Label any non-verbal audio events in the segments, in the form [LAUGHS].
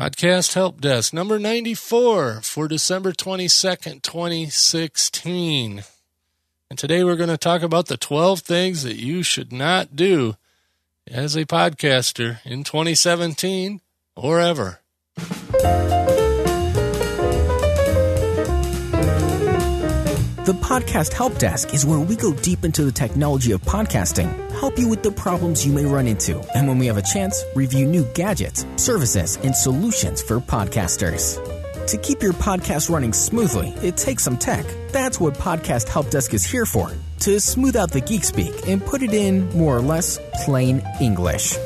Podcast Help Desk number 94 for December 22nd, 2016. And today we're going to talk about the 12 things that you should not do as a podcaster in 2017 or ever. The Podcast Help Desk is where we go deep into the technology of podcasting, help you with the problems you may run into, and when we have a chance, review new gadgets, services, and solutions for podcasters. To keep your podcast running smoothly, it takes some tech. That's what Podcast Help Desk is here for to smooth out the geek speak and put it in more or less plain English.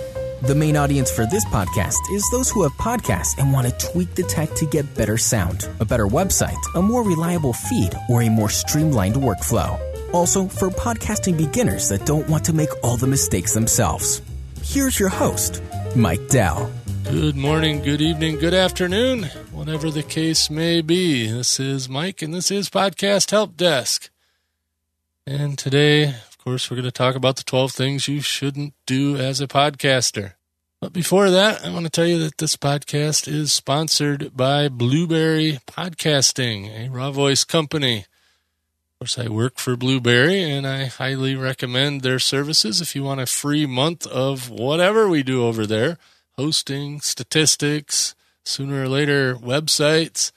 The main audience for this podcast is those who have podcasts and want to tweak the tech to get better sound, a better website, a more reliable feed, or a more streamlined workflow. Also, for podcasting beginners that don't want to make all the mistakes themselves. Here's your host, Mike Dell. Good morning, good evening, good afternoon, whatever the case may be. This is Mike, and this is Podcast Help Desk. And today, course, we're going to talk about the 12 things you shouldn't do as a podcaster. But before that, I want to tell you that this podcast is sponsored by Blubrry Podcasting, a RawVoice company. Of course, I work for Blubrry and I highly recommend their services if you want a free month of whatever we do over there hosting, statistics, sooner or later, websites,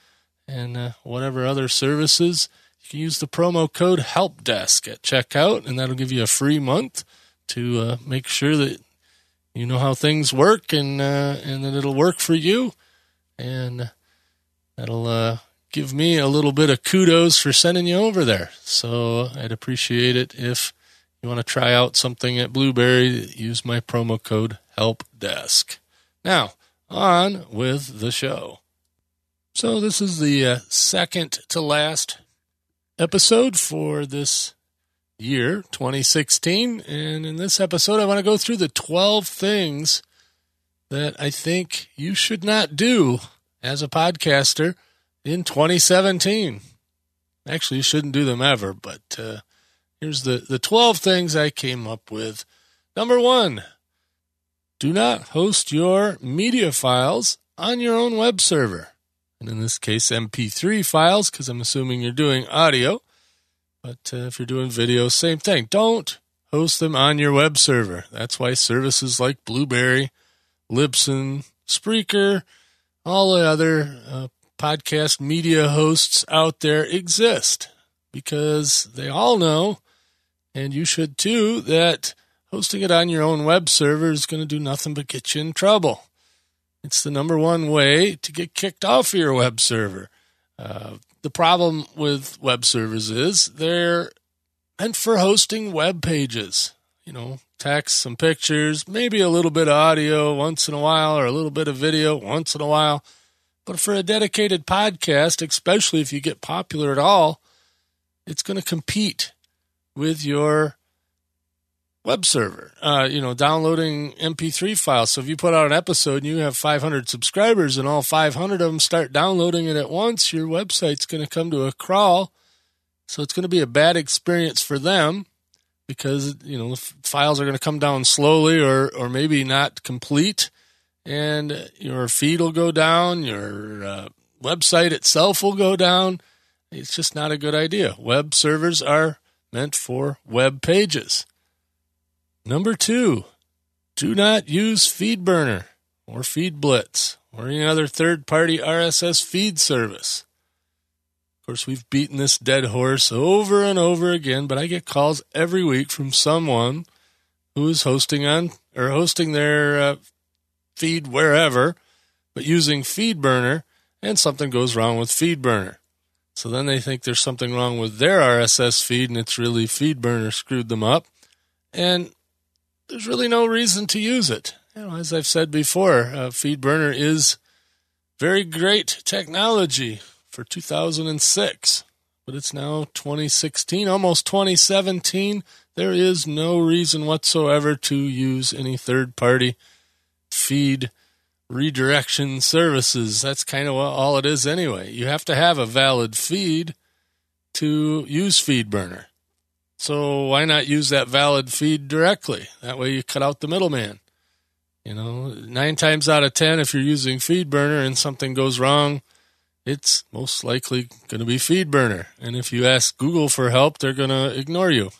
and uh, whatever other services. Can use the promo code HELPDESK at checkout, and that'll give you a free month to uh, make sure that you know how things work and uh, and that it'll work for you. And that'll uh, give me a little bit of kudos for sending you over there. So I'd appreciate it if you want to try out something at Blubrry, Use my promo code HELPDESK. Now, on with the show. So, this is the uh, second to last episode for this year, 2016. And in this episode, I want to go through the 12 things that I think you should not do as a podcaster in 2017. Actually, you shouldn't do them ever, but uh, here's the, the 12 things I came up with. Number one, do not host your media files on your own web server and in this case, MP3 files, because I'm assuming you're doing audio. But uh, if you're doing video, same thing. Don't host them on your web server. That's why services like Blubrry, Libsyn, Spreaker, all the other uh, podcast media hosts out there exist because they all know, and you should too, that hosting it on your own web server is going to do nothing but get you in trouble. It's the number one way to get kicked off of your web server. Uh, the problem with web servers is they're meant for hosting web pages. You know, text, some pictures, maybe a little bit of audio once in a while, or a little bit of video once in a while. But for a dedicated podcast, especially if you get popular at all, it's going to compete with your web server, uh, you know, downloading MP3 files. So if you put out an episode and you have 500 subscribers and all 500 of them start downloading it at once, your website's going to come to a crawl. So it's going to be a bad experience for them because, you know, the files are going to come down slowly or, or maybe not complete. And your feed will go down, your uh, website itself will go down. It's just not a good idea. Web servers are meant for web pages. Number two, do not use FeedBurner or FeedBlitz or any other third party RSS feed service. Of course, we've beaten this dead horse over and over again, but I get calls every week from someone who is hosting on or hosting their uh, feed wherever, but using FeedBurner, and something goes wrong with FeedBurner. So then they think there's something wrong with their RSS feed, and it's really FeedBurner screwed them up. And there's really no reason to use it. You know, as I've said before, uh, FeedBurner is very great technology for 2006, but it's now 2016, almost 2017. There is no reason whatsoever to use any third party feed redirection services. That's kind of all it is anyway. You have to have a valid feed to use FeedBurner. So why not use that valid feed directly? That way you cut out the middleman. You know, nine times out of ten, if you're using FeedBurner and something goes wrong, it's most likely going to be FeedBurner. And if you ask Google for help, they're going to ignore you.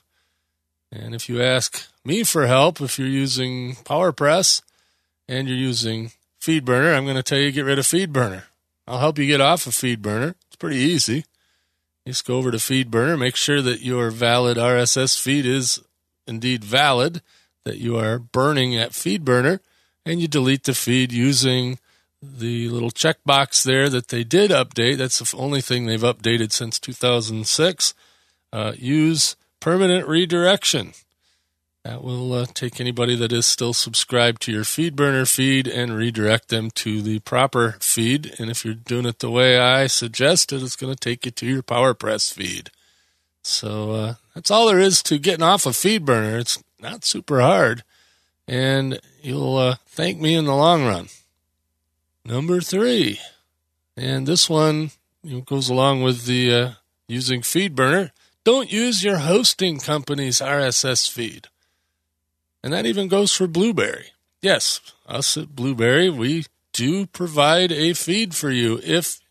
And if you ask me for help, if you're using PowerPress and you're using FeedBurner, I'm going to tell you get rid of FeedBurner. I'll help you get off of FeedBurner. It's pretty easy. Just go over to FeedBurner, make sure that your valid RSS feed is indeed valid, that you are burning at FeedBurner, and you delete the feed using the little checkbox there that they did update. That's the only thing they've updated since 2006. Uh, use permanent redirection. That will uh, take anybody that is still subscribed to your FeedBurner feed and redirect them to the proper feed. And if you're doing it the way I suggested, it's going to take you to your PowerPress feed. So uh, that's all there is to getting off of FeedBurner. It's not super hard and you'll uh, thank me in the long run. Number three, and this one you know, goes along with the uh, using FeedBurner. Don't use your hosting company's RSS feed, and that even goes for Blubrry. Yes, us at Blubrry, we do provide a feed for you if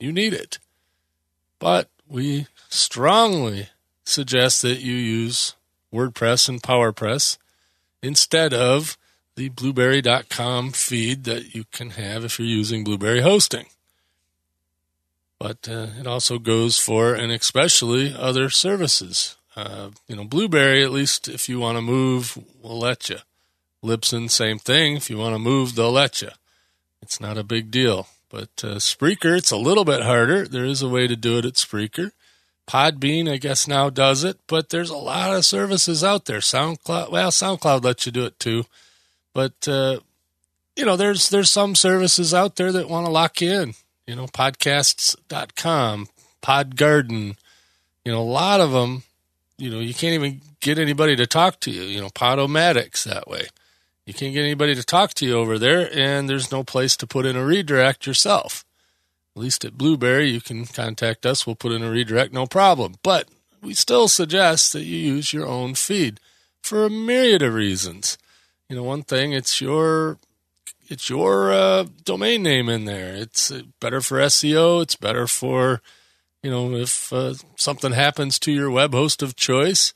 you need it, but we strongly suggest that you use WordPress and PowerPress instead of the blubrry.com feed that you can have if you're using Blubrry hosting. But uh, it also goes for and especially other services. Uh, you know, Blubrry, at least if you want to move, we'll let you. Libsyn, same thing. If you want to move, they'll let you. It's not a big deal. But uh, Spreaker, it's a little bit harder. There is a way to do it at Spreaker. Podbean, I guess now does it, but there's a lot of services out there. SoundCloud, well, SoundCloud lets you do it too, but uh, you know, there's there's some services out there that want to lock you in. You know, podcasts.com, Podgarden, you know, a lot of them. You know, you can't even get anybody to talk to you. You know, Podomatics that way. You can't get anybody to talk to you over there, and there's no place to put in a redirect yourself at least at Blubrry, you can contact us. We'll put in a redirect, no problem. But we still suggest that you use your own feed for a myriad of reasons. You know, one thing, it's your it's your uh, domain name in there. It's uh, better for SEO. It's better for, you know, if uh, something happens to your web host of choice,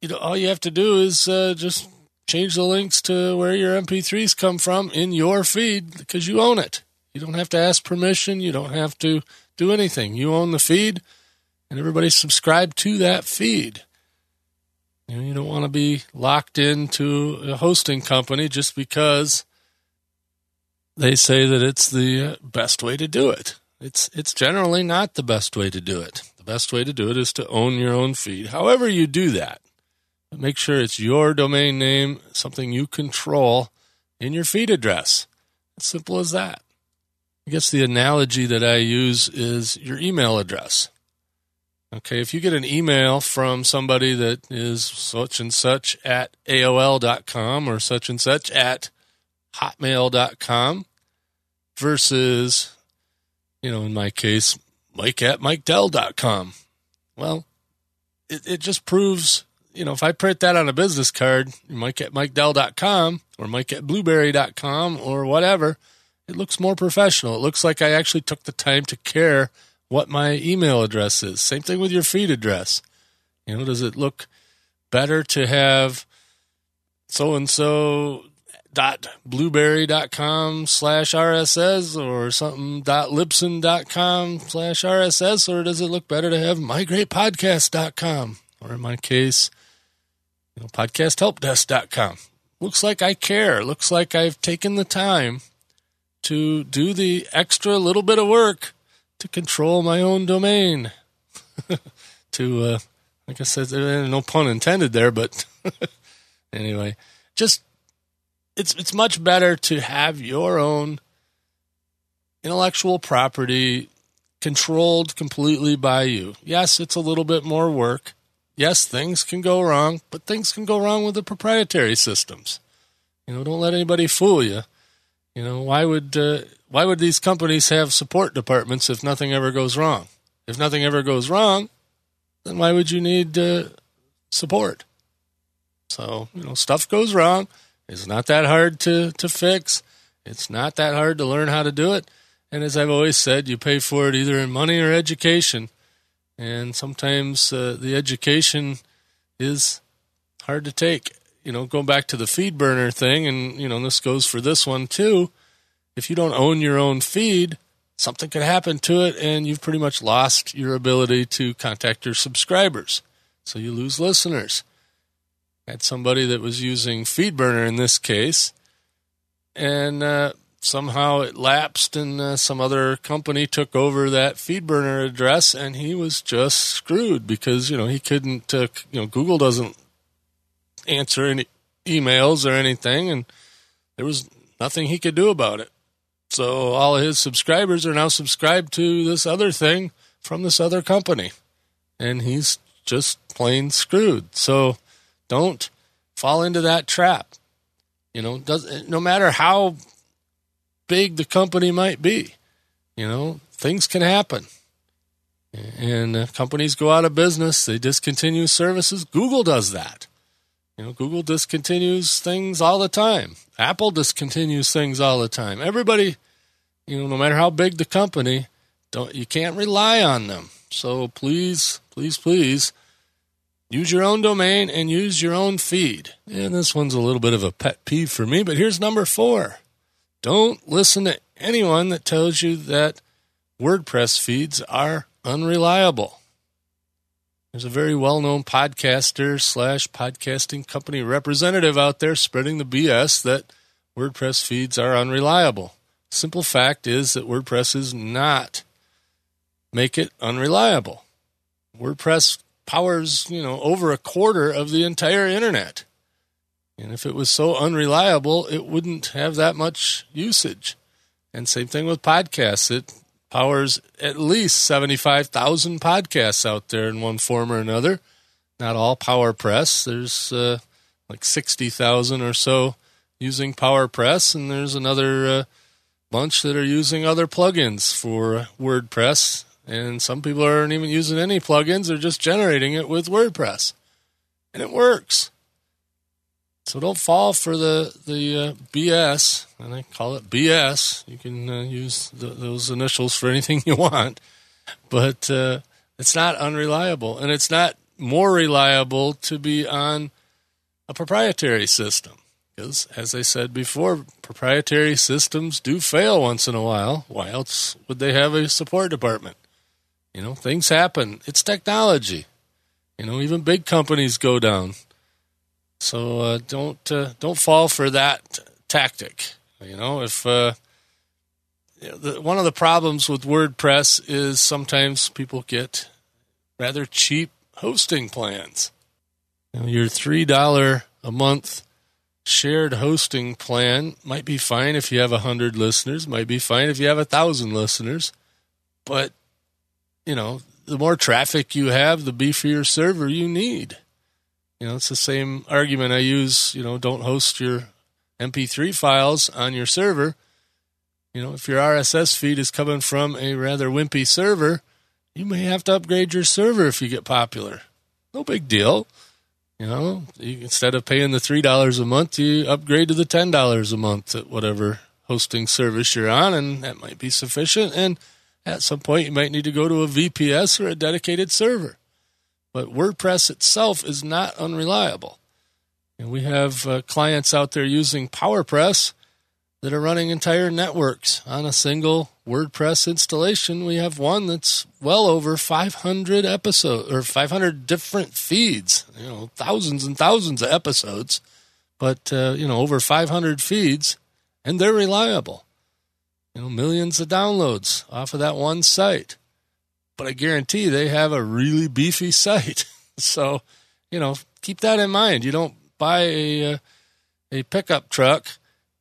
you know, all you have to do is uh, just change the links to where your MP3s come from in your feed because you own it. You don't have to ask permission. You don't have to do anything. You own the feed, and everybody's subscribed to that feed. You, know, you don't want to be locked into a hosting company just because they say that it's the uh, best way to do it. It's it's generally not the best way to do it. The best way to do it is to own your own feed. However you do that, make sure it's your domain name, something you control in your feed address. Simple as that. I guess the analogy that I use is your email address. Okay, if you get an email from somebody that is such and such at AOL.com or such and such at Hotmail.com versus, you know, in my case, Mike at MikeDell.com. Well, it, it just proves, you know, if I print that on a business card, Mike at MikeDell.com or Mike at Blubrry.com or whatever, it looks more professional. It looks like I actually took the time to care what my email address is. Same thing with your feed address. You know, does it look better to have so and so dot blubrry.com slash RSS or something dot libsyn.com slash RSS or does it look better to have mygreatpodcast.com or in my case, you know, podcasthelpdesk.com. Looks like I care. Looks like I've taken the time to do the extra little bit of work to control my own domain. [LAUGHS] to, uh, like I said, no pun intended there, but [LAUGHS] anyway, just it's it's much better to have your own intellectual property controlled completely by you. Yes, it's a little bit more work. Yes, things can go wrong, but things can go wrong with the proprietary systems. You know, don't let anybody fool you. You know, why would uh, why would these companies have support departments if nothing ever goes wrong? If nothing ever goes wrong, then why would you need uh, support? So you know, stuff goes wrong. It's not that hard to, to fix. It's not that hard to learn how to do it. And as I've always said, you pay for it either in money or education. And sometimes uh, the education is hard to take. You know, going back to the feed burner thing, and, you know, this goes for this one too. If you don't own your own feed, something could happen to it, and you've pretty much lost your ability to contact your subscribers. So you lose listeners. Had somebody that was using FeedBurner in this case, and uh, somehow it lapsed, and uh, some other company took over that FeedBurner address, and he was just screwed because you know he couldn't. Uh, you know, Google doesn't answer any emails or anything, and there was nothing he could do about it. So all his subscribers are now subscribed to this other thing from this other company, and he's just plain screwed. So don't fall into that trap. You know, does no matter how big the company might be, you know, things can happen. And uh, companies go out of business, they discontinue services. Google does that. You know, Google discontinues things all the time. Apple discontinues things all the time. Everybody, you know, no matter how big the company, don't you can't rely on them. So please, please, please use your own domain and use your own feed. And this one's a little bit of a pet peeve for me, but here's number 4. Don't listen to anyone that tells you that WordPress feeds are unreliable. There's a very well known podcaster slash podcasting company representative out there spreading the BS that WordPress feeds are unreliable. Simple fact is that WordPress is not make it unreliable. WordPress powers, you know, over a quarter of the entire internet. And if it was so unreliable, it wouldn't have that much usage. And same thing with podcasts. It powers at least 75,000 podcasts out there in one form or another. Not all PowerPress. There's uh, like 60,000 or so using PowerPress, and there's another uh, bunch that are using other plugins for WordPress. And some people aren't even using any plugins, they're just generating it with WordPress. And it works. So don't fall for the the uh, BS, and I call it BS. You can uh, use the, those initials for anything [LAUGHS] you want, but uh, it's not unreliable, and it's not more reliable to be on a proprietary system. Because, as I said before, proprietary systems do fail once in a while. Why else would they have a support department? You know, things happen. It's technology. You know, even big companies go down. So uh, don't uh, don't fall for that tactic. You know, if uh, one of the problems with WordPress is sometimes people get rather cheap hosting plans. You know, your three dollar a month shared hosting plan might be fine if you have a hundred listeners. Might be fine if you have a thousand listeners, but you know, the more traffic you have, the beefier server you need. You know, it's the same argument I use, you know, don't host your MP3 files on your server. You know, if your RSS feed is coming from a rather wimpy server, you may have to upgrade your server if you get popular. No big deal. You know, you, instead of paying the $3 a month, you upgrade to the $10 a month at whatever hosting service you're on, and that might be sufficient. And at some point, you might need to go to a VPS or a dedicated server. But WordPress itself is not unreliable. And we have uh, clients out there using PowerPress that are running entire networks on a single WordPress installation. We have one that's well over 500 episodes or 500 different feeds, you know, thousands and thousands of episodes, but, uh, you know, over 500 feeds, and they're reliable. You know, millions of downloads off of that one site but I guarantee they have a really beefy site. [LAUGHS] so, you know, keep that in mind. You don't buy a uh, a pickup truck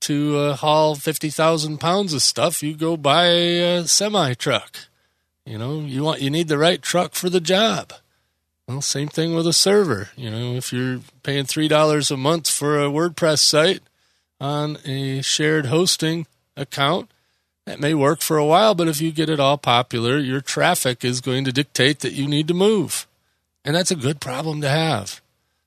to uh, haul fifty thousand pounds of stuff. You go buy a, a semi truck. You know, you want you need the right truck for the job. Well, same thing with a server. You know, if you're paying three dollars a month for a WordPress site on a shared hosting account, that may work for a while, but if you get it all popular, your traffic is going to dictate that you need to move. And that's a good problem to have.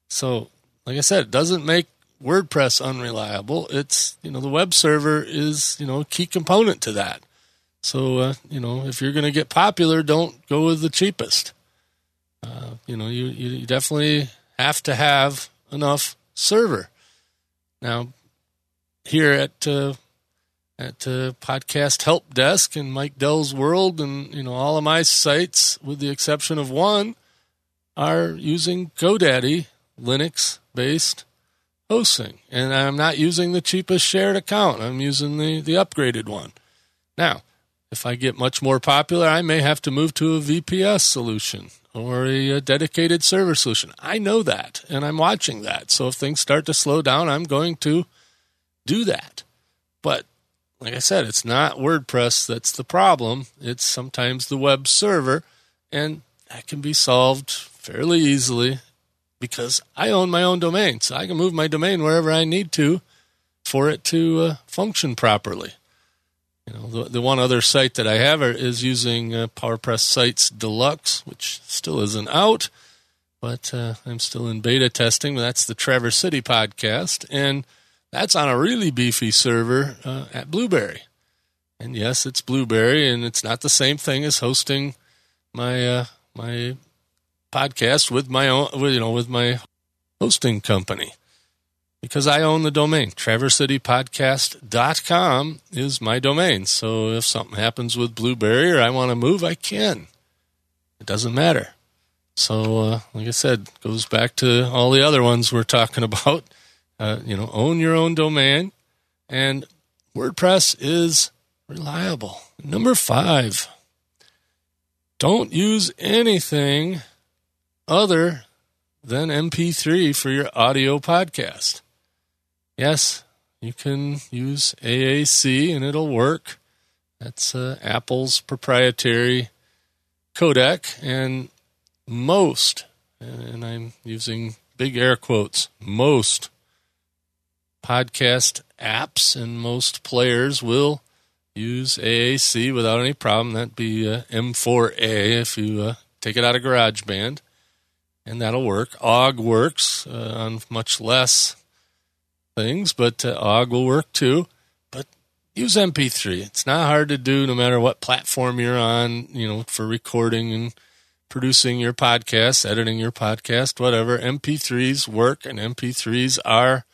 So, like I said, it doesn't make WordPress unreliable. It's, you know, the web server is, you know, a key component to that. So, uh, you know, if you're going to get popular, don't go with the cheapest. Uh, you know, you, you definitely have to have enough server. Now, here at uh, at uh, Podcast Help Desk and Mike Dell's World, and you know all of my sites, with the exception of one, are using GoDaddy Linux based hosting, and I'm not using the cheapest shared account. I'm using the the upgraded one. Now, if I get much more popular, I may have to move to a VPS solution or a, a, dedicated server solution. I know that, and I'm watching that. So if things start to slow down, I'm going to do that. But like I said, it's not WordPress that's the problem. It's sometimes the web server, and that can be solved fairly easily because I own my own domain. So I can move my domain wherever I need to for it to uh, function properly. You know, the, the one other site that I have is using uh, PowerPress Sites Deluxe, which still isn't out, but uh, I'm still in beta testing. That's the Traverse City podcast, and that's on a really beefy server uh, at Blubrry. And yes, it's Blubrry, and it's not the same thing as hosting my uh, my podcast with my own, you know, with my hosting company because I own the domain. TraverseCityPodcast.com is my domain. So if something happens with Blubrry or I want to move, I can. It doesn't matter. So, uh, like I said, goes back to all the other ones we're talking [LAUGHS] about. Uh, you know, own your own domain, and WordPress is reliable. Number five, don't use anything other than MP3 for your audio podcast. Yes, you can use AAC and it'll work. That's uh, Apple's proprietary codec, and most, and I'm using big air quotes, most podcast apps and most players will use AAC without any problem. That'd be uh, M4A if you uh, take it out of GarageBand, and that'll work. Ogg works uh, on much less things, but uh, Ogg will work too. But use MP3. It's not hard to do no matter what platform you're on, you know, for recording and producing your podcast, editing your podcast, whatever. MP3s work and MP3s are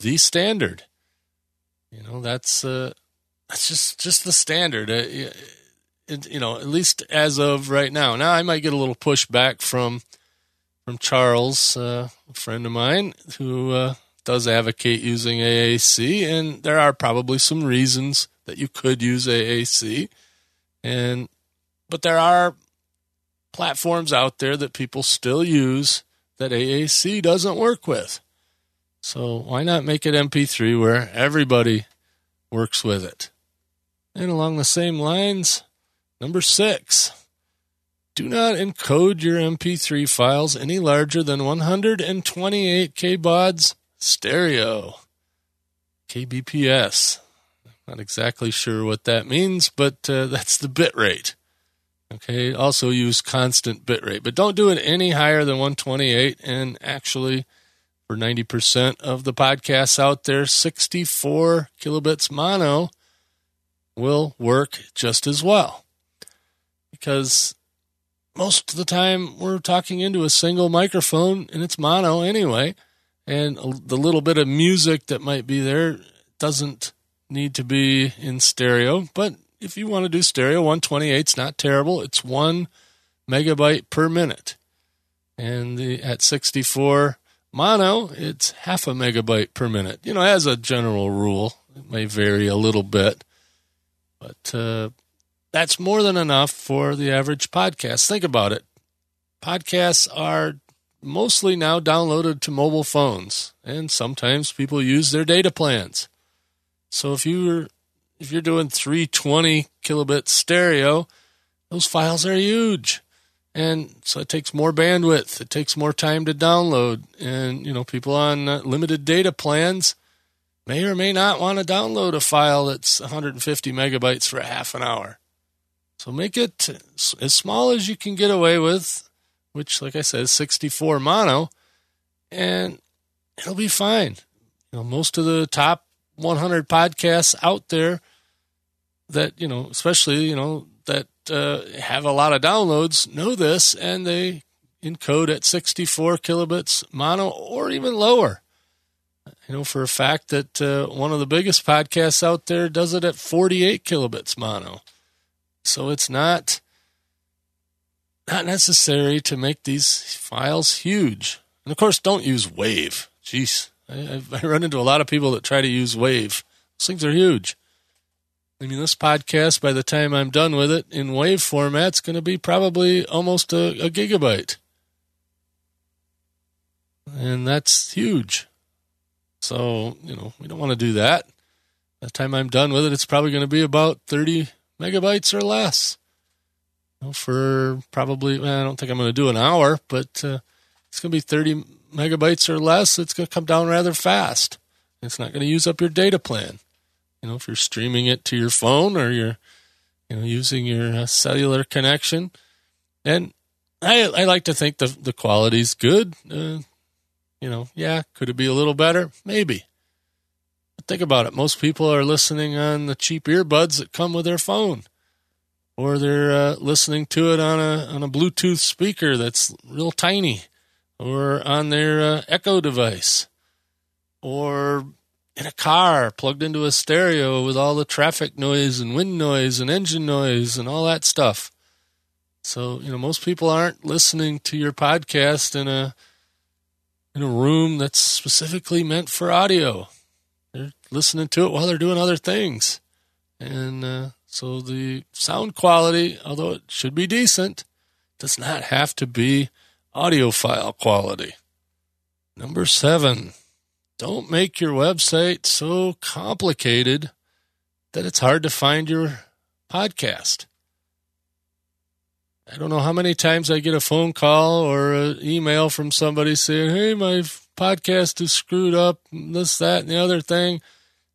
the standard. You know, that's uh that's just just the standard. Uh, it, you know, at least as of right now. Now I might get a little pushback from from Charles, uh, a friend of mine, who uh, does advocate using AAC, and there are probably some reasons that you could use AAC, and but there are platforms out there that people still use that AAC doesn't work with. So why not make it MP3 where everybody works with it? And along the same lines, number six, do not encode your MP3 files any larger than 128 kbaud stereo, kbps. Not exactly sure what that means, but uh, [LAUGHS] that's the bit rate. Okay, also use constant bit rate, but don't do it any higher than 128. And actually, for 90% of the podcasts out there, 64 kilobits mono will work just as well. Because most of the time we're talking into a single microphone and it's mono anyway and the little bit of music that might be there doesn't need to be in stereo. But if you want to do stereo, 128 is not terrible. It's one megabyte per minute. And the, at 64 mono, it's half a megabyte per minute. You know, as a general rule, it may vary a little bit, but uh, that's more than enough for the average podcast. Think about it. Podcasts are mostly now downloaded to mobile phones, and sometimes people use their data plans. So if you're if you're doing 320 kilobit stereo, those files are huge. And so it takes more bandwidth, it takes more time to download, and you know, people on uh, limited data plans may or may not want to download a file that's 150 megabytes for half an hour. So make it as small as you can get away with which, like I said, is 64 mono, and it'll be fine. You know, most of the top 100 podcasts out there that, you know, especially, you know, uh, have a lot of downloads know this and they encode at 64 kilobits mono or even lower. You know, for a fact that uh, one of the biggest podcasts out there does it at 48 kilobits mono. So it's not not necessary to make these files huge. And of course, don't use Wave. Jeez, I, [LAUGHS] I run into a lot of people that try to use Wave. Those things are huge. I mean, this podcast, by the time I'm done with it in Wave format, it's going to be probably almost a, a gigabyte. And that's huge. So, you know, we don't want to do that. By the time I'm done with it, it's probably going to be about 30 megabytes or less. You know, for probably, well, I don't think I'm going to do an hour, but uh, it's going to be 30 megabytes or less. It's going to come down rather fast. It's not going to use up your data plan. You know, if you're streaming it to your phone or you're, you know, using your uh, cellular connection. And I, I like to think the, the quality's good. Uh, you know, yeah, could it be a little better? Maybe. But think about it. Most people are listening on the cheap earbuds that come with their phone, or they're uh, listening to it on a on a Bluetooth speaker that's real tiny, or on their uh, Echo device, or in a car plugged into a stereo with all the traffic noise and wind noise and engine noise and all that stuff. So, you know, most people aren't listening to your podcast in a in a room that's specifically meant for audio. They're listening to it while they're doing other things. And uh, so the sound quality, although it should be decent, does not have to be audiophile quality. Number seven, don't make your website so complicated that it's hard to find your podcast. I don't know how many times I get a phone call or an email from somebody saying, Hey, my podcast is screwed up, this, that, and the other thing.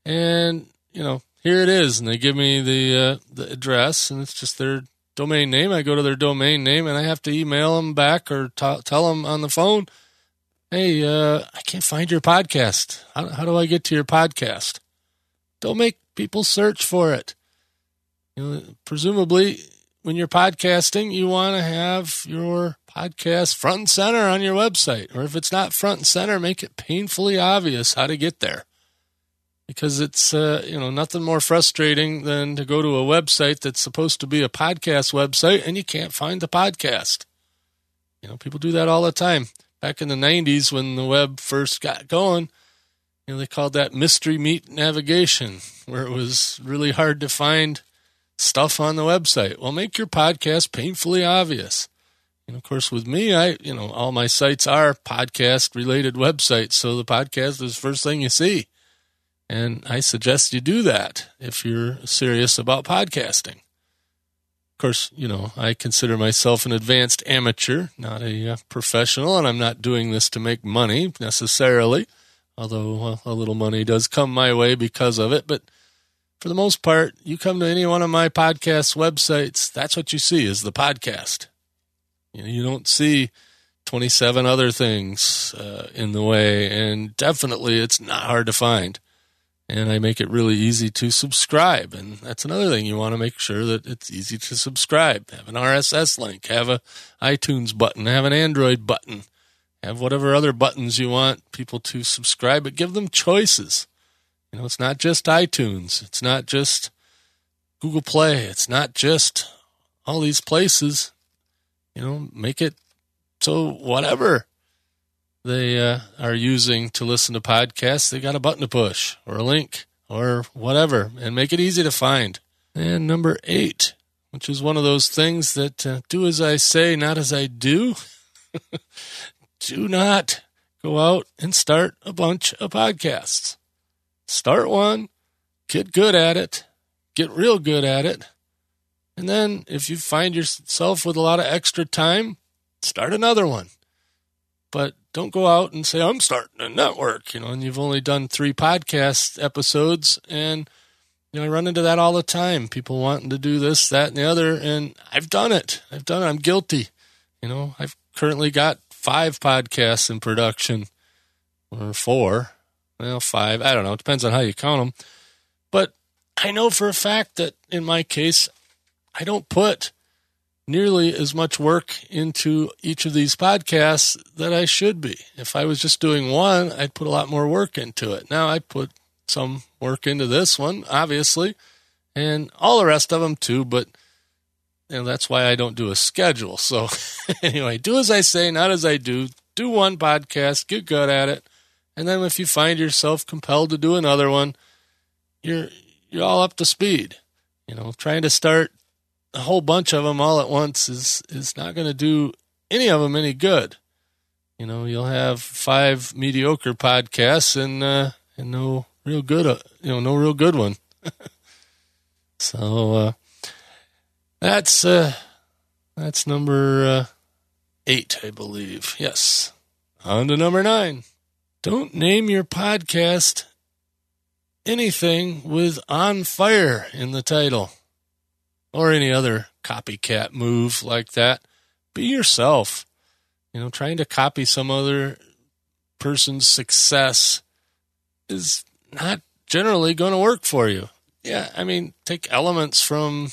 And, you know, here it is. And they give me the, uh, the address and it's just their domain name. I go to their domain name and I have to email them back or t- tell them on the phone, Hey, uh, I can't find your podcast. How, how do I get to your podcast? Don't make people search for it. You know, presumably when you're podcasting, you want to have your podcast front and center on your website. Or if it's not front and center, make it painfully obvious how to get there. Because it's uh, you know nothing more frustrating than to go to a website that's supposed to be a podcast website and you can't find the podcast. You know, people do that all the time. Back in the '90s, when the web first got going, you know they called that mystery meat navigation, where it was really hard to find stuff on the website. Well, make your podcast painfully obvious. And of course, with me, I, you know, all my sites are podcast related websites. So the podcast is the first thing you see. And I suggest you do that if you're serious about podcasting. Of course, you know, I consider myself an advanced amateur, not a uh, professional, and I'm not doing this to make money necessarily, although well, a little money does come my way because of it. But for the most part, you come to any one of my podcast websites, that's what you see is the podcast. You, know, you don't see 27 other things uh, in the way, and definitely it's not hard to find. And I make it really easy to subscribe. And that's another thing. You want to make sure that it's easy to subscribe. Have an RSS link, have a iTunes button, have an Android button, have whatever other buttons you want people to subscribe, but give them choices. You know, it's not just iTunes. It's not just Google Play. It's not just all these places. You know, make it so whatever they uh, are using to listen to podcasts, they got a button to push or a link or whatever, and make it easy to find. And number eight, which is one of those things that uh, do as I say, not as I do. [LAUGHS] do not go out and start a bunch of podcasts. Start one, get good at it, get real good at it. And then if you find yourself with a lot of extra time, start another one. But don't go out and say, I'm starting a network, you know, and you've only done three podcast episodes. And, you know, I run into that all the time. People wanting to do this, that, and the other. And I've done it. I've done it. I'm guilty. You know, I've currently got five podcasts in production or four well, five. I don't know. It depends on how you count them. But I know for a fact that in my case, I don't put nearly as much work into each of these podcasts that I should be. If I was just doing one, I'd put a lot more work into it. Now I put some work into this one, obviously, and all the rest of them too, but you know, that's why I don't do a schedule. So [LAUGHS] anyway, do as I say, not as I do. Do one podcast, get good at it, and then if you find yourself compelled to do another one, you're you're all up to speed. You know, trying to start a whole bunch of them all at once is is not going to do any of them any good. You know, you'll have five mediocre podcasts and uh, and no real good, uh, you know, no real good one. [LAUGHS] so uh, that's uh, that's number uh, eight, I believe. Yes. On to number nine. Don't name your podcast anything with on fire in the title or any other copycat move like that. Be yourself. You know, trying to copy some other person's success is not generally going to work for you. Yeah, I mean, take elements from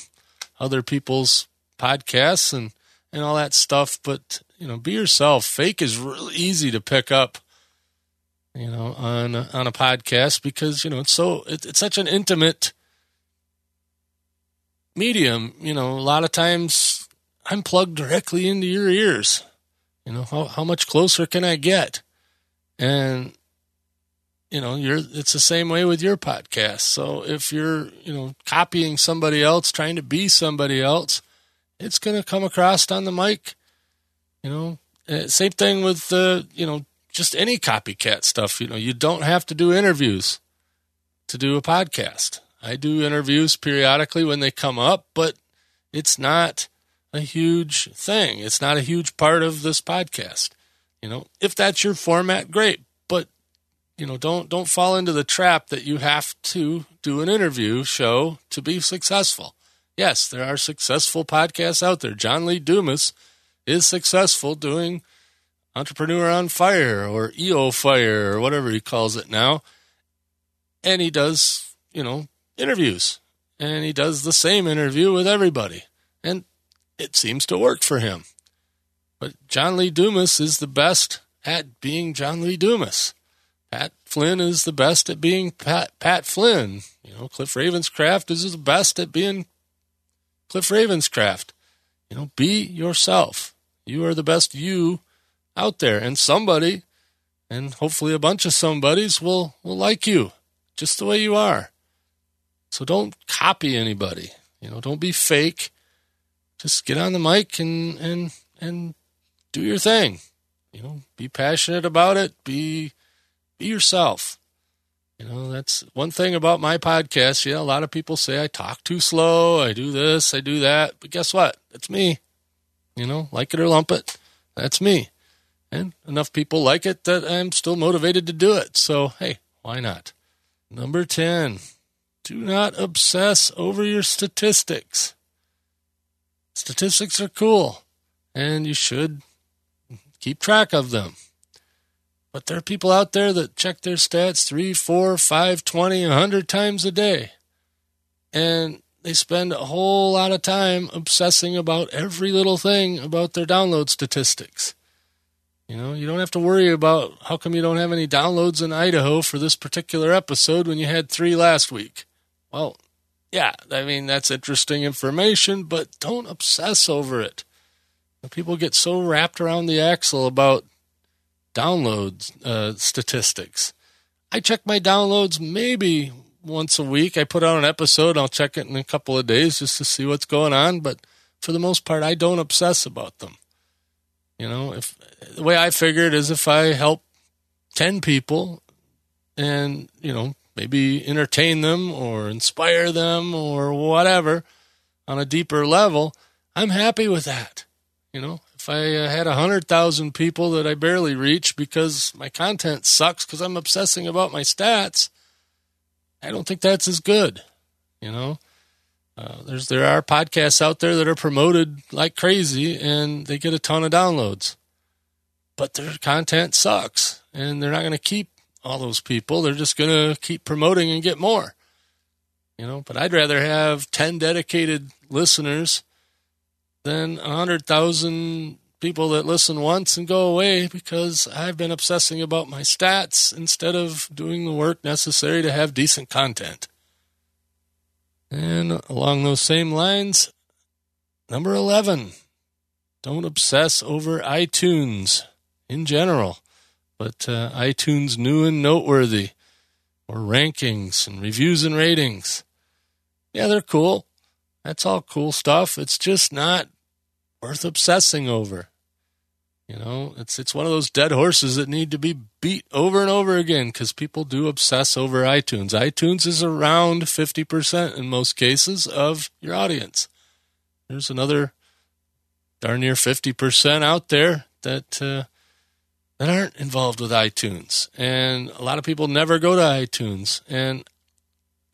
other people's podcasts and and all that stuff, but you know, be yourself. Fake is really easy to pick up, you know, on on a podcast because you know it's so it, it's such an intimate medium, you know, a lot of times I'm plugged directly into your ears. You know, how, how much closer can I get? And, you know, you're, it's the same way with your podcast. So if you're, you know, copying somebody else, trying to be somebody else, it's going to come across on the mic. You know, uh, same thing with the, you know, just any copycat stuff. You know, you don't have to do interviews to do a podcast. I do interviews periodically when they come up, but it's not a huge thing. It's not a huge part of this podcast. You know, if that's your format, great. But you know, don't don't fall into the trap that you have to do an interview show to be successful. Yes, there are successful podcasts out there. John Lee Dumas is successful doing Entrepreneur on Fire or EO Fire or whatever he calls it now. And he does, you know, interviews. And he does the same interview with everybody. And it seems to work for him. But John Lee Dumas is the best at being John Lee Dumas. Pat Flynn is the best at being Pat, Pat Flynn. You know, Cliff Ravenscraft is the best at being Cliff Ravenscraft. You know, be yourself. You are the best you out there. And somebody, and hopefully a bunch of somebodies, will, will like you just the way you are. So don't copy anybody. You know, don't be fake. Just get on the mic and and and do your thing. You know, be passionate about it. Be be yourself. You know, that's one thing about my podcast. Yeah, a lot of people say I talk too slow, I do this, I do that. But guess what? That's me. You know, like it or lump it. That's me. And enough people like it that I'm still motivated to do it. So, hey, why not? Number 10 do not obsess over your statistics. Statistics are cool, and you should keep track of them. But there are people out there that check their stats three, four, five, twenty, a hundred times a day. And they spend a whole lot of time obsessing about every little thing about their download statistics. You know, you don't have to worry about how come you don't have any downloads in Idaho for this particular episode when you had three last week. Well, yeah, I mean, that's interesting information, but don't obsess over it. People get so wrapped around the axle about download uh, statistics. I check my downloads maybe once a week. I put out an episode, I'll check it in a couple of days just to see what's going on, but for the most part, I don't obsess about them. You know, if the way I figure it is if I help 10 people and, you know, maybe entertain them or inspire them or whatever on a deeper level, I'm happy with that. You know, if I uh, had a hundred thousand people that I barely reach because my content sucks because I'm obsessing about my stats, I don't think that's as good. You know, uh, there's there are podcasts out there that are promoted like crazy and they get a ton of downloads, but their content sucks and they're not going to keep all those people. They're just going to keep promoting and get more. You know, but I'd rather have 10 dedicated listeners than 100,000 people that listen once and go away because I've been obsessing about my stats instead of doing the work necessary to have decent content. And along those same lines, number 11, don't obsess over iTunes in general, but uh, iTunes new and noteworthy, or rankings and reviews and ratings. Yeah, they're cool. That's all cool stuff. It's just not worth obsessing over. You know, it's it's one of those dead horses that need to be beat over and over again because people do obsess over iTunes. iTunes is around 50% in most cases of your audience. There's another darn near 50% out there that uh, that aren't involved with iTunes. And a lot of people never go to iTunes. And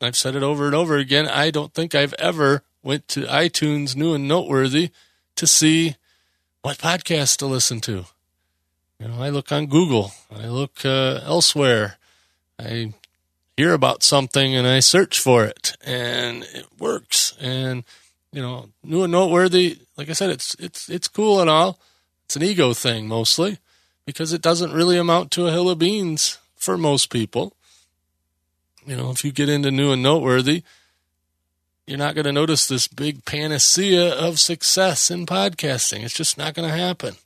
I've said it over and over again, I don't think I've ever went to iTunes new and noteworthy to see what podcast to listen to. You know, I look on Google, I look uh, elsewhere, I hear about something and I search for it, and it works. And you know, new and noteworthy. Like I said, it's it's it's cool and all. It's an ego thing mostly because it doesn't really amount to a hill of beans for most people. You know, if you get into new and noteworthy, you're not going to notice this big panacea of success in podcasting. It's just not going to happen.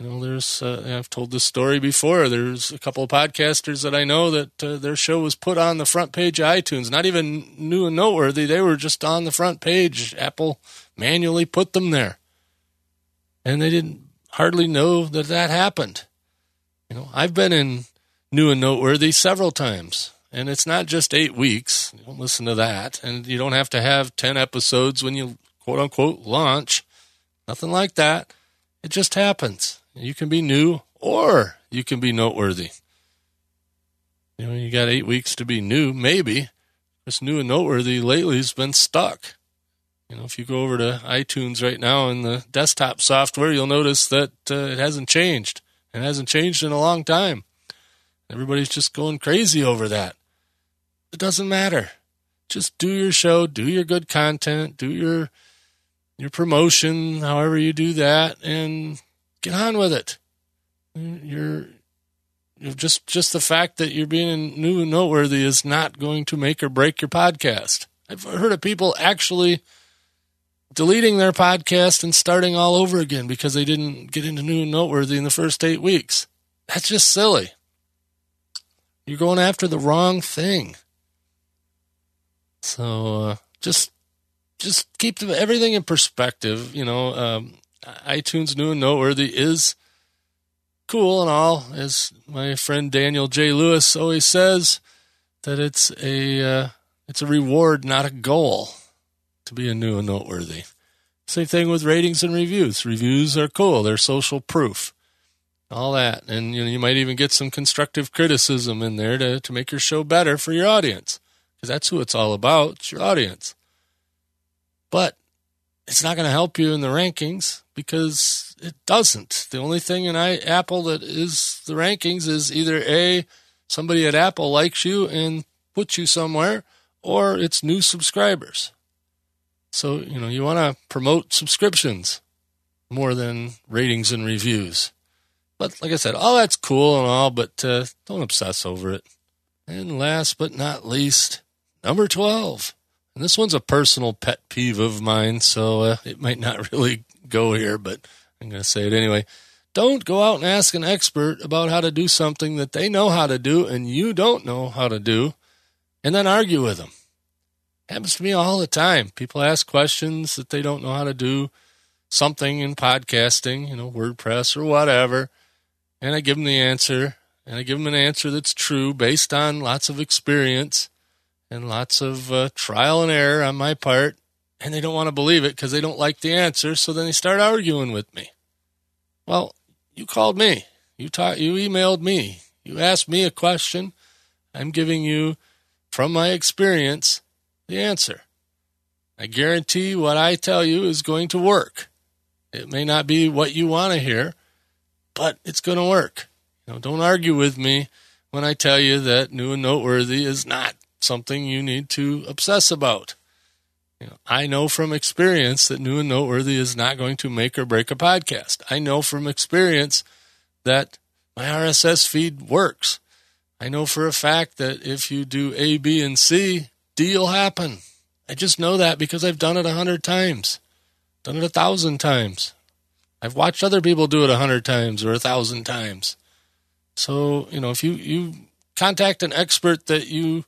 You know, there's, uh, I've told this story before. There's a couple of podcasters that I know that uh, their show was put on the front page of iTunes, not even new and noteworthy. They were just on the front page. Apple manually put them there. And they didn't hardly know that that happened. You know, I've been in new and noteworthy several times. And it's not just eight weeks. You don't listen to that. And you don't have to have 10 episodes when you quote unquote launch. Nothing like that. It just happens. You can be new or you can be noteworthy. You know, you got eight weeks to be new, maybe. This new and noteworthy lately has been stuck. You know, if you go over to iTunes right now in the desktop software, you'll notice that uh, it hasn't changed. It hasn't changed in a long time. Everybody's just going crazy over that. It doesn't matter. Just do your show, do your good content, do your your promotion, however you do that, and get on with it. You're, you're just just the fact that you're being new and noteworthy is not going to make or break your podcast. I've heard of people actually deleting their podcast and starting all over again because they didn't get into new and noteworthy in the first eight weeks. That's just silly. You're going after the wrong thing. So uh, just just keep everything in perspective. You know, um, iTunes new and noteworthy is cool and all, as my friend Daniel J. Lewis always says, that it's a uh, it's a reward, not a goal, to be a new and noteworthy. Same thing with ratings and reviews. Reviews are cool; they're social proof, all that, and you know you might even get some constructive criticism in there to to make your show better for your audience because that's who it's all about. It's your audience. But it's not going to help you in the rankings because it doesn't. The only thing in I, Apple that is the rankings is either A, somebody at Apple likes you and puts you somewhere, or it's new subscribers. So, you know, you want to promote subscriptions more than ratings and reviews. But like I said, all that's cool and all, but uh, don't obsess over it. And last but not least, Number 12. And this one's a personal pet peeve of mine, so uh, it might not [LAUGHS] really go here, but I'm going to say it anyway. Don't go out and ask an expert about how to do something that they know how to do and you don't know how to do, and then argue with them. Happens to me all the time. People ask questions that they don't know how to do something in podcasting, you know, WordPress or whatever, and I give them the answer, and I give them an answer that's true based on lots of experience and lots of uh, trial and error on my part, and they don't want to believe it because they don't like the answer. So then they start arguing with me. Well, you called me, you taught, you emailed me, you asked me a question. I'm giving you, from my experience, the answer. I guarantee what I tell you is going to work. It may not be what you want to hear, but it's going to work. You know, don't argue with me when I tell you that new and noteworthy is not something you need to obsess about. You know, I know from experience that new and noteworthy is not going to make or break a podcast. I know from experience that my RSS feed works. I know for a fact that if you do A, B, and C, D will happen. I just know that because I've done it a hundred times, done it a thousand times. I've watched other people do it a hundred times or a thousand times. So, you know, if you, you contact an expert that you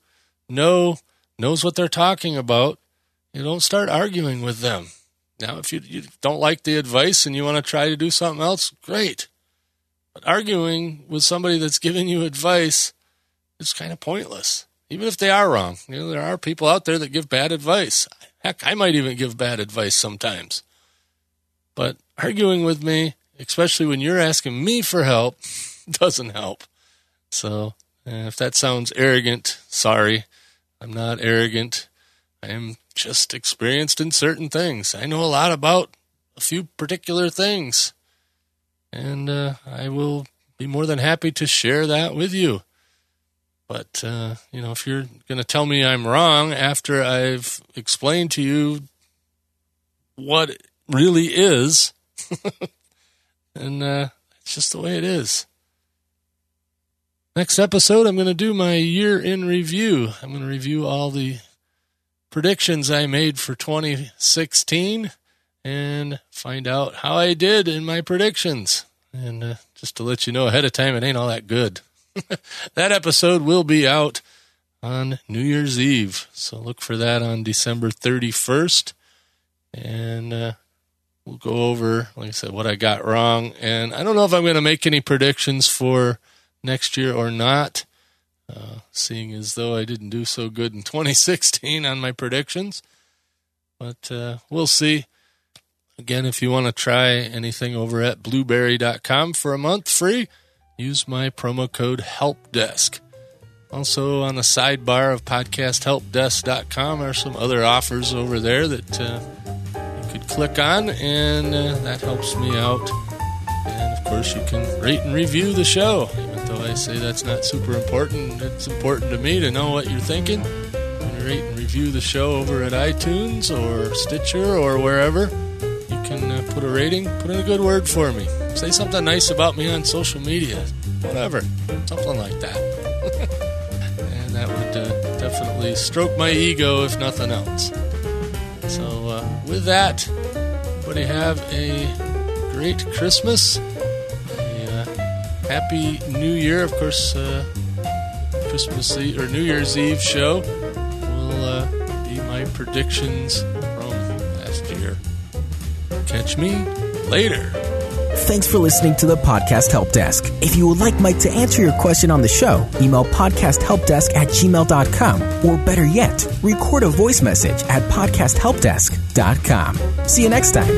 know knows what they're talking about, you don't start arguing with them. Now, if you, you don't like the advice and you want to try to do something else, great. But arguing with somebody that's giving you advice is kind of pointless, even if they are wrong. You know, there are people out there that give bad advice. Heck, I might even give bad advice sometimes. But arguing with me, especially when you're asking me for help, [LAUGHS] doesn't help. So, if that sounds arrogant, sorry. I'm not arrogant. I am just experienced in certain things. I know a lot about a few particular things. And uh, I will be more than happy to share that with you. But, uh, you know, if you're going to tell me I'm wrong after I've explained to you what really is, [LAUGHS] then uh, it's just the way it is. Next episode, I'm going to do my year in review. I'm going to review all the predictions I made for 2016 and find out how I did in my predictions. And uh, just to let you know ahead of time, it ain't all that good. [LAUGHS] that episode will be out on New Year's Eve. So look for that on December 31st. And uh, we'll go over, like I said, what I got wrong. And I don't know if I'm going to make any predictions for next year or not, uh, seeing as though I didn't do so good in [LAUGHS] 2016 on my predictions. But uh, we'll see. Again, if you want to try anything over at blubrry.com for a month free, use my promo code HELPDESK. Also, on the sidebar of podcasthelpdesk.com are some other offers over there that uh, you could click on, and uh, that helps me out. And of course, you can rate and review the show. Even though I say that's not super important, it's important to me to know what you're thinking. Rate and review the show over at iTunes or Stitcher or wherever. You can uh, put a rating, put in a good word for me. Say something nice about me on social media, whatever, something like that. [LAUGHS] and that would uh, definitely stroke my ego if nothing else. So, uh, with that, everybody have a great Christmas happy New Year. Of course, uh, Christmas Eve or New Year's Eve show will uh, be my predictions from last year. Catch me later. Thanks for listening to the Podcast Help Desk. If you would like Mike to answer your question on the show, email podcasthelpdesk at gmail.com or better yet, record a voice message at podcasthelpdesk.com. See you next time.